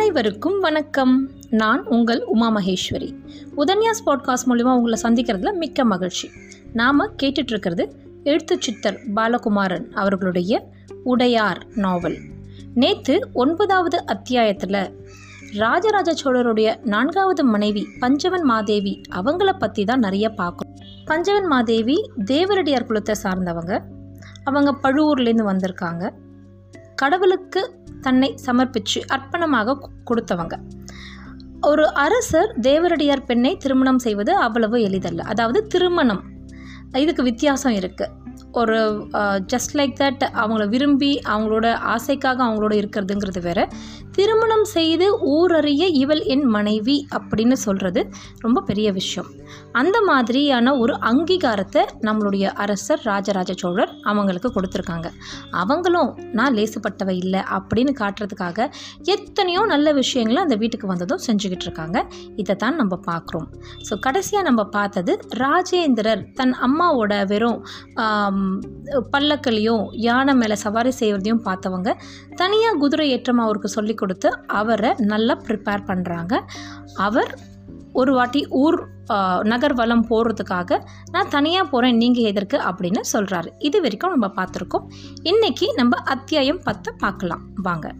அனைவருக்கும் வணக்கம். நான் உங்கள் உமா மகேஸ்வரி. உதன்யாஸ் பாட்காஸ்ட் மூலிமா உங்களை சந்திக்கிறதுல மிக்க மகிழ்ச்சி. நாம் கேட்டுட்ருக்கிறது எழுத்து சித்தர் பாலகுமாரன் அவர்களுடைய உடையார் நாவல். நேற்று ஒன்பதாவது அத்தியாயத்தில் ராஜராஜ சோழருடைய நான்காவது மனைவி பஞ்சவன் மாதேவி அவங்கள பற்றி தான் நிறைய பார்க்கணும். பஞ்சவன் மாதேவி தேவரடியார் குலத்தை சார்ந்தவங்க. அவங்க பழுவூர்லேருந்து வந்திருக்காங்க. கடவுளுக்கு தன்னை சமர்ப்பித்து அர்ப்பணமாக கொடுத்தவங்க. ஒரு அரசர் தேவரடியார் பெண்ணை திருமணம் செய்வது அவ்வளவு எளிதல்ல. அதாவது திருமணம். இதுக்கு வித்தியாசம் இருக்குது ஒரு ஜஸ்ட் லைக் தட் அவங்கள விரும்பி அவங்களோட ஆசைக்காக அவங்களோட இருக்கிறதுங்கிறது வேற. திருமணம் செய்து ஊரறிய இவள் என் மனைவி அப்படின்னு சொல்கிறது ரொம்ப பெரிய விஷயம். அந்த மாதிரியான ஒரு அங்கீகாரத்தை நம்மளுடைய அரசர் ராஜராஜ சோழர் அவங்களுக்கு கொடுத்துருக்காங்க. அவங்களும் நான் லேசுப்பட்டவை இல்லை அப்படின்னு காட்டுறதுக்காக எத்தனையோ நல்ல விஷயங்களை அந்த வீட்டுக்கு வந்ததும் செஞ்சுக்கிட்டு இருக்காங்க. இதை தான் நம்ம பார்க்குறோம். ஸோ கடைசியாக நம்ம பார்த்தது ராஜேந்திரர் தன் அம்மாவோட வெறும் பல்லக்களையும் யானை மேலே சவாரி செய்கிறதையும் பார்த்தவங்க தனியாக குதிரை ஏற்றம் அவருக்கு சொல்லி கொடுத்து அவரை நல்லா ப்ரிப்பேர் பண்ணுறாங்க அவர் ஒரு வாட்டி ஊர் நகர் வளம் போகிறதுக்காக நான் தனியாக போகிறேன் நீங்கள் எதற்கு அப்படின்னு சொல்கிறாரு இது வரைக்கும் நம்ம பார்த்துருக்கோம். இன்றைக்கி நம்ம அத்தியாயம் பத்தை பார்க்கலாம். வாங்க.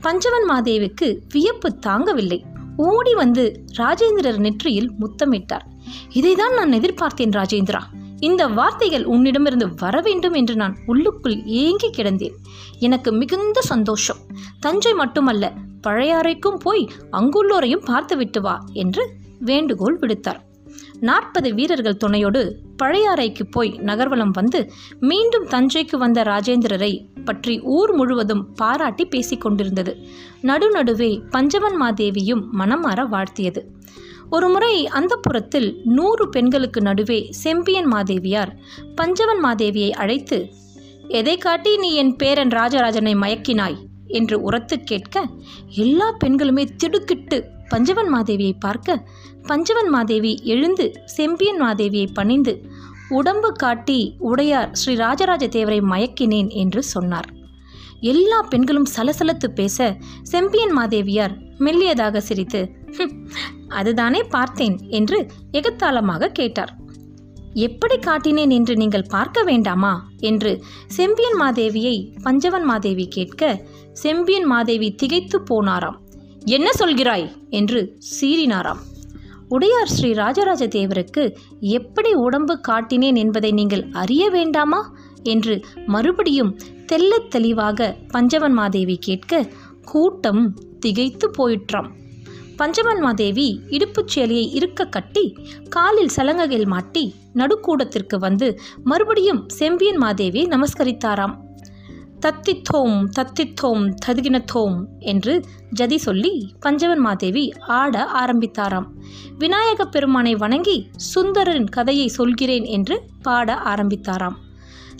பஞ்சவன் மாதேவிக்கு வியப்பு தாங்கவில்லை. ஓடி வந்து ராஜேந்திரர் நெற்றியில் முத்தமிட்டார். இதைதான் நான் எதிர்பார்த்தேன் ராஜேந்திரா. இந்த வார்த்தைகள் உன்னிடமிருந்து வர வேண்டும் என்று நான் உள்ளுக்குள் ஏங்கி கிடந்தேன். எனக்கு மிகுந்த சந்தோஷம். தஞ்சை மட்டுமல்ல பழையாறைக்கும் போய் அங்குள்ளோரையும் பார்த்துவிட்டு வா என்று வேண்டுகோள் விடுத்தார். நாற்பது வீரர்கள் துணையோடு பழையாறைக்கு போய் நகர்வலம் வந்து மீண்டும் தஞ்சைக்கு வந்த ராஜேந்திரரை பற்றி ஊர் முழுவதும் பாராட்டி பேசிக் கொண்டிருந்தது நடுநடுவே பஞ்சவன் மாதேவியும் மனமாற வாழ்த்தியது. ஒருமுறை அந்த புறத்தில் நூறு பெண்களுக்கு நடுவே செம்பியன் மாதேவியார் பஞ்சவன் மாதேவியை அழைத்து எதை காட்டி நீ என் பேரன் ராஜராஜனை மயக்கினாய்? என்று உரத்து கேட்க எல்லா பெண்களுமே திடுக்கிட்டு பஞ்சவன் மாதேவியை பார்க்க பஞ்சவன் மாதேவி எழுந்து செம்பியன் மாதேவியை பணிந்து உடம்பு காட்டி உடையார் ஸ்ரீ ராஜராஜ தேவரை மயக்கினேன் என்று சொன்னார். எல்லா பெண்களும் சலசலத்து பேச செம்பியன் மாதேவியார் மெல்லியதாக சிரித்து அதுதானே பார்த்தேன் என்று எகத்தாளமாக கேட்டார். எப்படி காட்டினேன் என்று நீங்கள் பார்க்க வேண்டாமா? என்று செம்பியன் மாதேவியை பஞ்சவன் மாதேவி கேட்க செம்பியன் மாதேவி திகைத்து போனாராம். என்ன சொல்கிறாய்? என்று சீறினாராம். உடையார் ஸ்ரீ ராஜராஜ தேவருக்கு எப்படி உடம்பு காட்டினேன் என்பதை நீங்கள் அறிய வேண்டாமா? என்று மறுபடியும் தெள்ளத் தெளிவாக பஞ்சவன் மாதேவி கேட்க கூட்டம் திகைத்து போயிற்றாம். பஞ்சவன் மாதேவி இடுப்புச் சேலையை இருக்க கட்டி காலில் சலங்கைகள் மாட்டி நடுக்கூடத்திற்கு வந்து மறுபடியும் செம்பியன் மாதேவியை நமஸ்கரித்தாராம். தத்தித்தோம் தத்தித்தோம் ததுகினத்தோம் என்று ஜதி சொல்லி பஞ்சவன் மாதேவி ஆட ஆரம்பித்தாராம். விநாயகப் பெருமானை வணங்கி சுந்தரரின் கதையை சொல்கிறேன் என்று பாட ஆரம்பித்தாராம்.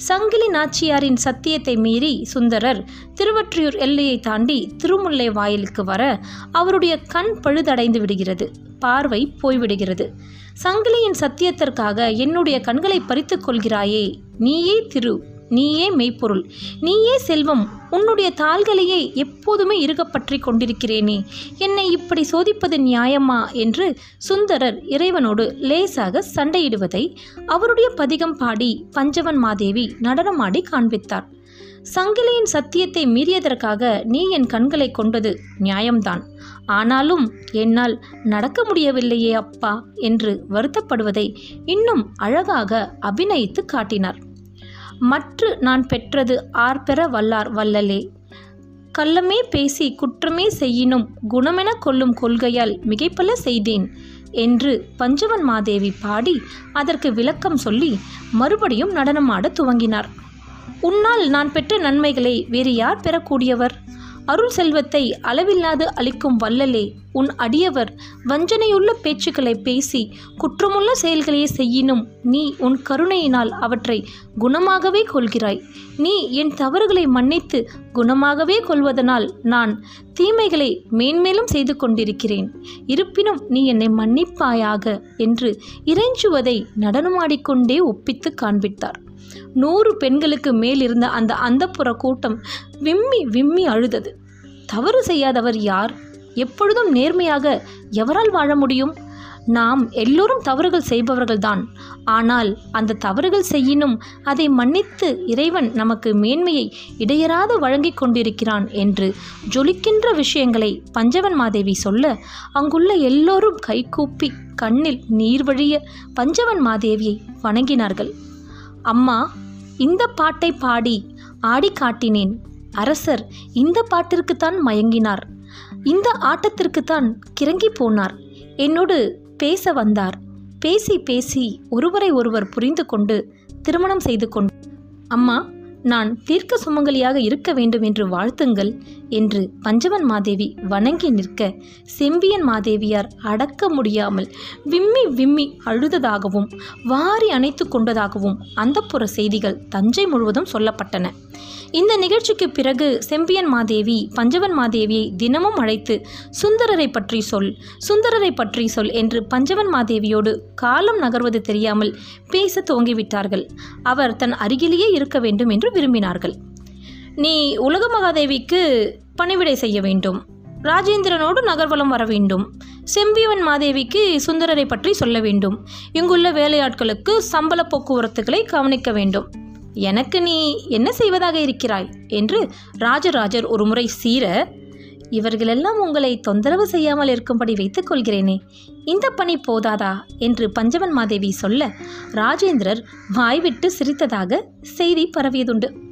சங்கிலி நாச்சியாரின் சத்தியத்தை மீறி சுந்தரர் திருவற்றியூர் எல்லையை தாண்டி திருமுல்லை வாயிலுக்கு வர அவருடைய கண் பழுதடைந்து விடுகிறது பார்வை போய்விடுகிறது. சங்கிலியின் சத்தியத்திற்காக என்னுடைய கண்களை பறித்துக் கொள்கிறாயே நீயே திரு. நீயே மெய்ப்பொருள். நீயே செல்வம். உன்னுடைய தாள்களையே எப்போதுமே இருகப்பற்றி கொண்டிருக்கிறேனே. என்னை இப்படி சோதிப்பது நியாயமா? என்று சுந்தரர் இறைவனோடு லேசாக சண்டையிடுவதை அவருடைய பதிகம் பாடி பஞ்சவன் மாதேவி நடனமாடி காண்பித்தார். சங்கிலியின் சத்தியத்தை மீறியதற்காக நீ என் கண்களை கொண்டது நியாயம்தான். ஆனாலும் என்னால் நடக்க முடியவில்லையே அப்பா என்று வருத்தப்படுவதை இன்னும் அழகாக அபிநயித்து காட்டினார். மற்று நான் பெற்றது ஆர்பெற வல்லார் வல்லலே. கள்ளமே பேசி குற்றமே செய்யினும் குணமென கொள்ளும் கொள்கையால் மிகைப்பல செய்தேன் என்று பஞ்சவன் மாதேவி பாடி அதற்கு விளக்கம் சொல்லி மறுபடியும் நடனமாட துவங்கினார். உன்னால் நான் பெற்ற நன்மைகளை வேறு யார் பெறக்கூடியவர்? அருள் செல்வத்தை அளவில்லாது அளிக்கும் வல்லலே உன் அடியவர் வஞ்சனையுள்ள பேச்சுக்களை பேசி குற்றமுள்ள செயல்களையே செய்யினும் நீ உன் கருணையினால் அவற்றை குணமாகவே கொள்கிறாய். நீ என் தவறுகளை மன்னித்து குணமாகவே கொள்வதனால் நான் தீமைகளை மேன்மேலும் செய்து கொண்டிருக்கிறேன். இருப்பினும் நீ என்னை மன்னிப்பாயாக என்று இறைஞ்சுவதை நடனமாடிக்கொண்டே ஒப்பித்து காண்பித்தார். நூறு பெண்களுக்கு மேல் இருந்த அந்த அந்தப்புற கூட்டம் விம்மி விம்மி அழுதது. தவறு செய்யாதவர் யார்? எப்பொழுதும் நேர்மையாக எவரால் வாழ முடியும்? நாம் எல்லோரும் தவறுகள் செய்பவர்கள்தான். ஆனால் அந்த தவறுகள் செய்யினும் அதை மன்னித்து இறைவன் நமக்கு மேன்மையை இடையராது வழங்கிக் கொண்டிருக்கிறான் என்று ஜொலிக்கின்ற விஷயங்களை பஞ்சவன் மாதேவி சொல்ல அங்குள்ள எல்லோரும் கைகூப்பி கண்ணில் நீர் வழிய பஞ்சவன் மாதேவியை வணங்கினார்கள். அம்மா இந்த பாட்டை பாடி ஆடி காட்டினேன். அரசர் இந்த பாட்டிற்குத்தான் மயங்கினார். இந்த ஆட்டத்திற்குத்தான் கிறங்கி போனார். என்னோடு பேச வந்தார். பேசி பேசி ஒருவரை ஒருவர் புரிந்து கொண்டு திருமணம் செய்து கொண்டு அம்மா நான் தீர்க்க சுமங்கலியாக இருக்க வேண்டும் என்று வாழ்த்துங்கள். என்று பஞ்சவன் மாதேவி வணங்கி நிற்க செம்பியன் மாதேவியார் அடக்க முடியாமல் விம்மி விம்மி அழுததாகவும் வாரி அணைத்து கொண்டதாகவும் அந்தப்புற செய்திகள் தஞ்சை முழுவதும் சொல்லப்பட்டன. இந்த நிகழ்ச்சிக்கு பிறகு செம்பியன் மாதேவி பஞ்சவன் மாதேவியை தினமும் அழைத்து சுந்தரரை பற்றி சொல் சுந்தரரை பற்றி சொல் என்று பஞ்சவன் மாதேவியோடு காலம் நகர்வது தெரியாமல் பேச துவங்கிவிட்டார்கள். அவர் தன் அருகிலேயே இருக்க வேண்டும் என்று விரும்பினார்கள். நீ உலக மகாதேவிக்கு பணிவிடை செய்ய வேண்டும். ராஜேந்திரனோடு நகர்வலம் வர வேண்டும். செம்பியவன் மாதேவிக்கு சுந்தரரை பற்றி சொல்ல வேண்டும். இங்குள்ள வேலையாட்களுக்கு சம்பள போக்குவரத்துகளை கவனிக்க வேண்டும். எனக்கு நீ என்ன செய்வதாக இருக்கிறாய்? என்று ராஜராஜர் ஒருமுறை சீர இவர்களெல்லாம் உங்களை தொந்தரவு செய்யாமல் இருக்கும்படி வைத்துக் கொள்கிறேனே. இந்த பணி போதாதா? என்று பஞ்சவன் மாதேவி சொல்ல ராஜேந்திரர் வாய்விட்டு சிரித்ததாக செய்தி பரவியதுண்டு.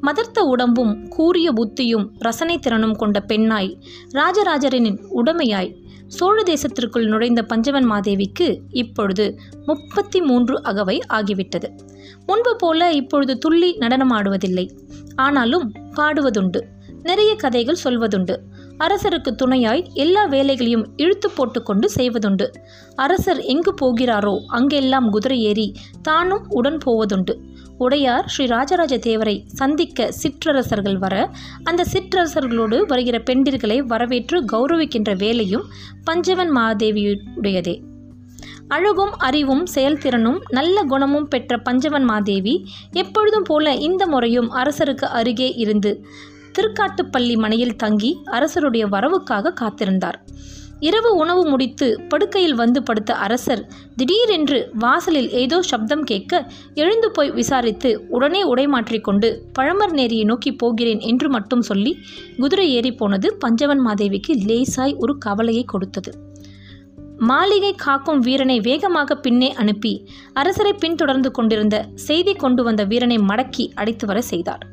மதர்த்த உடம்பும் கூரிய புத்தியும் ரசனை திறனும் கொண்ட பெண்ணாய் ராஜராஜரின் உடமையாய் சோழ தேசத்திற்குள் நுழைந்த பஞ்சவன் மாதேவிக்கு இப்பொழுது முப்பத்தி மூன்று அகவை ஆகிவிட்டது. முன்பு போல இப்பொழுது துள்ளி நடனமாடுவதில்லை. ஆனாலும் பாடுவதுண்டு. நிறைய கதைகள் சொல்வதுண்டு. அரசருக்கு துணையாய் எல்லா வேலைகளையும் இழுத்து போட்டுக்கொண்டு செய்வதுண்டு. அரசர் எங்கு போகிறாரோ அங்கெல்லாம் குதிரை ஏறி தானும் உடன் போவதுண்டு. உடையார் ஸ்ரீ ராஜராஜ தேவரை சந்திக்க சிற்றரசர்கள் வர அந்த சிற்றரசர்களோடு வருகிற பெண்டிர்களை வரவேற்று கௌரவிக்கின்ற வேலையும் பஞ்சவன் மாதேவியுடையதே. அழகும் அறிவும் செயல்திறனும் நல்ல குணமும் பெற்ற பஞ்சவன் மாதேவி எப்பொழுதும் போல இந்த முறையும் அரசருக்கு அருகே இருந்து திருக்காட்டுப்பள்ளி மனையில் தங்கி அரசருடைய வரவுக்காக காத்திருந்தார். இரவு உணவு முடித்து படுக்கையில் வந்து படுத்த அரசர் திடீரென்று வாசலில் ஏதோ சப்தம் கேட்க எழுந்து போய் விசாரித்து உடனே உடை மாற்றிக்கொண்டு பழமர் நேரியை நோக்கி போகிறேன் என்று மட்டும் சொல்லி குதிரை ஏறி போனது பஞ்சவன் மாதேவிக்கு லேசாய் ஒரு கவலையை கொடுத்தது. மாளிகை காக்கும் வீரனை வேகமாக பின்னே அனுப்பி அரசரை பின்தொடர்ந்து கொண்டிருந்த செய்தி கொண்டு வந்த வீரனை மடக்கி அடைத்து வர செய்தார்.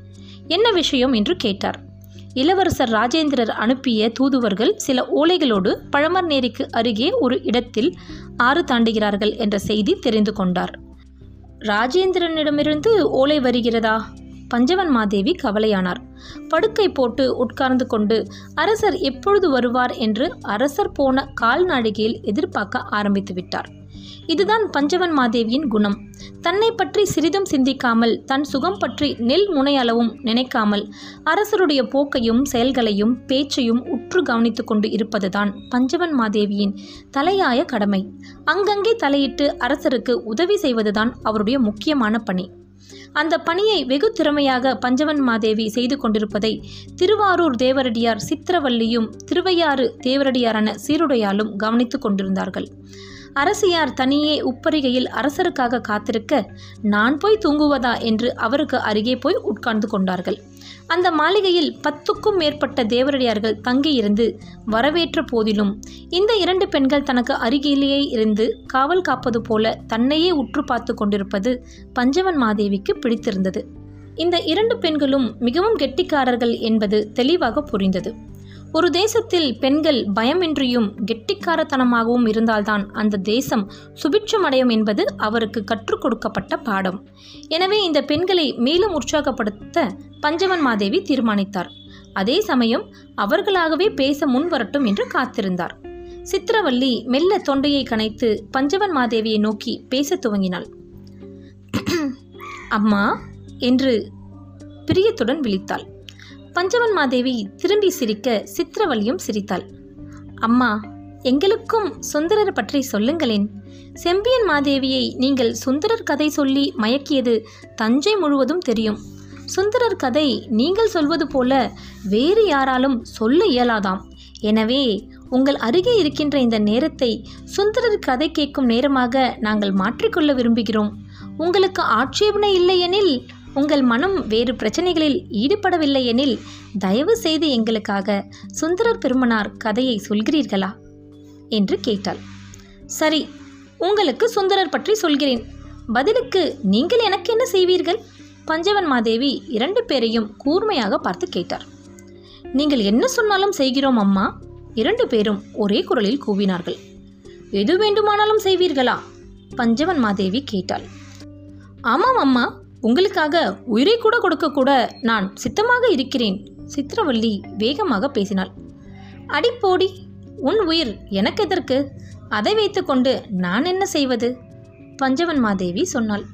என்ன விஷயம் என்று கேட்டார். இளவரசர் ராஜேந்திரர் அனுப்பிய தூதுவர்கள் சில ஓலைகளோடு பழமர்நேரிக்கு அருகே ஒரு இடத்தில் ஆறு தாண்டுகிறார்கள் என்ற செய்தி தெரிந்து கொண்டார். ராஜேந்திரனிடமிருந்து ஓலை வருகிறதா? பஞ்சவன் மாதேவி கவலையானார். படுக்கை போட்டு உட்கார்ந்து கொண்டு அரசர் எப்பொழுது வருவார் என்று அரசர் போன கால்நாழிகையில் எதிர்பார்க்க ஆரம்பித்து விட்டார். இதுதான் பஞ்சவன் மாதேவியின் குணம். தன்னை பற்றி சிறிதும் சிந்திக்காமல் தன் சுகம் பற்றி நெல் முனையளவும் நினைக்காமல் அரசருடைய போக்கையும் செயல்களையும் பேச்சையும் உற்று கவனித்து கொண்டு இருப்பதுதான் பஞ்சவன் மாதேவியின் தலையாய கடமை. அங்கங்கே தலையிட்டு அரசருக்கு உதவி செய்வதுதான் அவருடைய முக்கியமான பணி. அந்த பணியை வெகு திறமையாக பஞ்சவன் மாதேவி செய்து கொண்டிருப்பதை திருவாரூர் தேவரடியார் சித்திரவல்லியும் திருவையாறு தேவரடியாரான சீருடையாலும் கவனித்து கொண்டிருந்தார்கள். அரசியார் தனியே உப்பரிகையில் அரசருக்காக காத்திருக்க நான் போய் தூங்குவதா என்று அவருக்கு அருகே போய் உட்கார்ந்து கொண்டார்கள். அந்த மாளிகையில் பத்துக்கும் மேற்பட்ட தேவரடியார்கள் தங்கியிருந்து வரவேற்ற போதிலும் இந்த இரண்டு பெண்கள் தனக்கு அருகிலேயே இருந்து காவல் காப்பது போல தன்னையே உற்று பார்த்து கொண்டிருப்பது பஞ்சவன் மாதேவிக்கு பிடித்திருந்தது. இந்த இரண்டு பெண்களும் மிகவும் கெட்டிக்காரர்கள் என்பது தெளிவாக புரிந்தது. ஒரு தேசத்தில் பெண்கள் பயமின்றியும் கெட்டிக்காரத்தனமாகவும் இருந்தால்தான் அந்த தேசம் சுபிட்சமடையும் என்பது அவருக்கு கற்றுக் கொடுக்கப்பட்ட பாடம். எனவே இந்த பெண்களை மேலும் உற்சாகப்படுத்த பஞ்சவன் மாதேவி தீர்மானித்தார். அதே சமயம் அவர்களாகவே பேச முன்வரட்டும் என்று காத்திருந்தார். சித்திரவல்லி மெல்ல தொண்டையை கனைத்து பஞ்சவன் மாதேவியை நோக்கி பேசத் துவங்கினாள். அம்மா என்று பிரியத்துடன் விழித்தாள். பஞ்சவன் மாதேவி திரும்பி சிரிக்க சித்திரவழியும் சிரித்தாள். அம்மா எங்களுக்கும் சுந்தரர் பற்றி சொல்லுங்களேன். செம்பியன் மாதேவியை நீங்கள் சுந்தரர் கதை சொல்லி மயக்கியது தஞ்சை முழுவதும் தெரியும். சுந்தரர் கதை நீங்கள் சொல்வது போல வேறு யாராலும் சொல்ல இயலாதாம். எனவே உங்கள் அருகே இருக்கின்ற இந்த நேரத்தை சுந்தரர் கதை கேட்கும் நேரமாக நாங்கள் மாற்றிக்கொள்ள விரும்புகிறோம். உங்களுக்கு ஆட்சேபனை இல்லையெனில் உங்கள் மனம் வேறு பிரச்சனைகளில் ஈடுபடவில்லை எனில் தயவு செய்து எங்களுக்காக சுந்தரர் பெருமனார் கதையை சொல்கிறீர்களா? என்று கேட்டாள். சரி உங்களுக்கு சுந்தரர் பற்றி சொல்கிறேன். பதிலுக்கு நீங்கள் எனக்கு என்ன செய்வீர்கள்? பஞ்சவன் மாதேவி இரண்டு பேரையும் கூர்மையாக பார்த்து கேட்டார். நீங்கள் என்ன சொன்னாலும் செய்கிறோம் அம்மா? இரண்டு பேரும் ஒரே குரலில் கூவினார்கள். எது வேண்டுமானாலும் செய்வீர்களா? பஞ்சவன் மாதேவி கேட்டாள். ஆமாம் அம்மா உங்களுக்காக உயிரை கூட கொடுக்க கூட நான் சித்தமாக இருக்கிறேன். சித்திரவல்லி வேகமாக பேசினாள். அடிப்போடி உன் உயிர் எனக்கு எதற்கு? அதை வைத்துக்கொண்டு நான் என்ன செய்வது? பஞ்சவன் மாதேவி சொன்னாள்.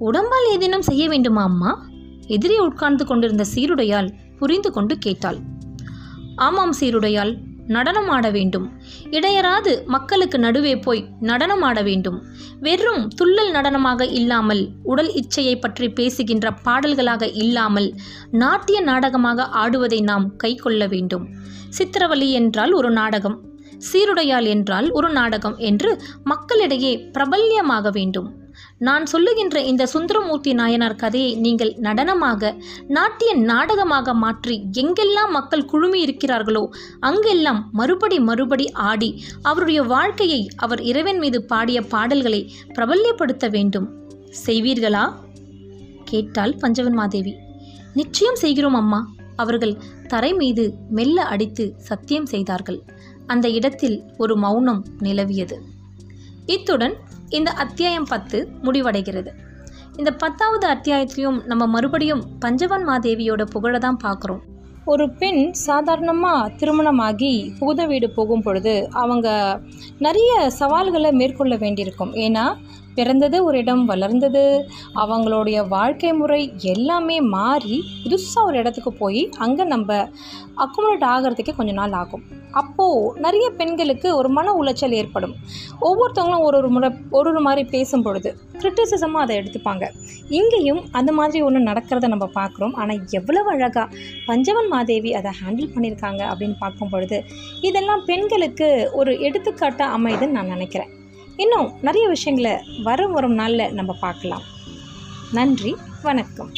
உடம்பால் ஏதேனும் செய்ய வேண்டுமா அம்மா? எதிரே உட்கார்ந்து கொண்டிருந்த சீருடையால் புரிந்து கொண்டு கேட்டாள். ஆமாம் சீருடையால் நடனம் ஆட வேண்டும். இடையராது மக்களுக்கு நடுவே போய் நடனம் ஆட வேண்டும். வெறும் துள்ளல் நடனமாக இல்லாமல் உடல் இச்சையை பற்றி பேசுகின்ற பாடல்களாக இல்லாமல் நாட்டிய நாடகமாக ஆடுவதை நாம் கைக்கொள்ள வேண்டும். சித்திரவலி என்றால் ஒரு நாடகம் சீருடையால் என்றால் ஒரு நாடகம் என்று மக்களிடையே பிரபல்யமாக வேண்டும். நான் சொல்லுகின்ற இந்த சுந்தரமூர்த்தி நாயனார் கதையை நீங்கள் நடனமாக நாட்டிய நாடகமாக மாற்றி எங்கெல்லாம் மக்கள் குழுமி இருக்கிறார்களோ அங்கெல்லாம் மறுபடி மறுபடி ஆடி அவருடைய வாழ்க்கையை அவர் இறைவன் மீது பாடிய பாடல்களை பிரபல்யப்படுத்த வேண்டும். செய்வீர்களா? கேட்டாள் பஞ்சவன் மாதேவி. நிச்சயம் செய்கிறோம் அம்மா. அவர்கள் தரை மீது மெல்ல அடித்து சத்தியம் செய்தார்கள். அந்த இடத்தில் ஒரு மௌனம் நிலவியது. இத்துடன் இந்த அத்தியாயம் பத்து முடிவடைகிறது. இந்த பத்தாவது அத்தியாயத்திலையும் நம்ம மறுபடியும் பஞ்சவன் மாதேவியோட புகழை தான் பார்க்குறோம். ஒரு பெண் சாதாரணமாக திருமணமாகி புகுத வீடு போகும் பொழுது அவங்க நிறைய சவால்களை மேற்கொள்ள வேண்டியிருக்கும். ஏன்னா பிறந்தது ஒரு இடம் வளர்ந்தது. அவங்களுடைய வாழ்க்கை முறை எல்லாமே மாறி புதுசாக ஒரு இடத்துக்கு போய் அங்கே நம்ம அக்குமுலேட் ஆகிறதுக்கே கொஞ்ச நாள் ஆகும். அப்போது நிறைய பெண்களுக்கு ஒரு மன உளைச்சல் ஏற்படும். ஒவ்வொருத்தவங்களும் ஒரு ஒரு முறை ஒரு ஒரு மாதிரி பேசும் பொழுது கிரிட்டிசிசமாக அதை எடுத்துப்பாங்க. இங்கேயும் அந்த மாதிரி ஒன்று நடக்கிறத நம்ம பார்க்குறோம். ஆனால் எவ்வளவு அழகாக பஞ்சவன் மாதேவி அதை ஹேண்டில் பண்ணியிருக்காங்க அப்படின்னு பார்க்கும் பொழுது இதெல்லாம் பெண்களுக்கு ஒரு எடுத்துக்காட்டாக அமையுதுன்னு நான் நினைக்கிறேன். இன்னும் நிறைய விஷயங்களை வரும் வரும் நாளில் நம்ம பார்க்கலாம். நன்றி வணக்கம்.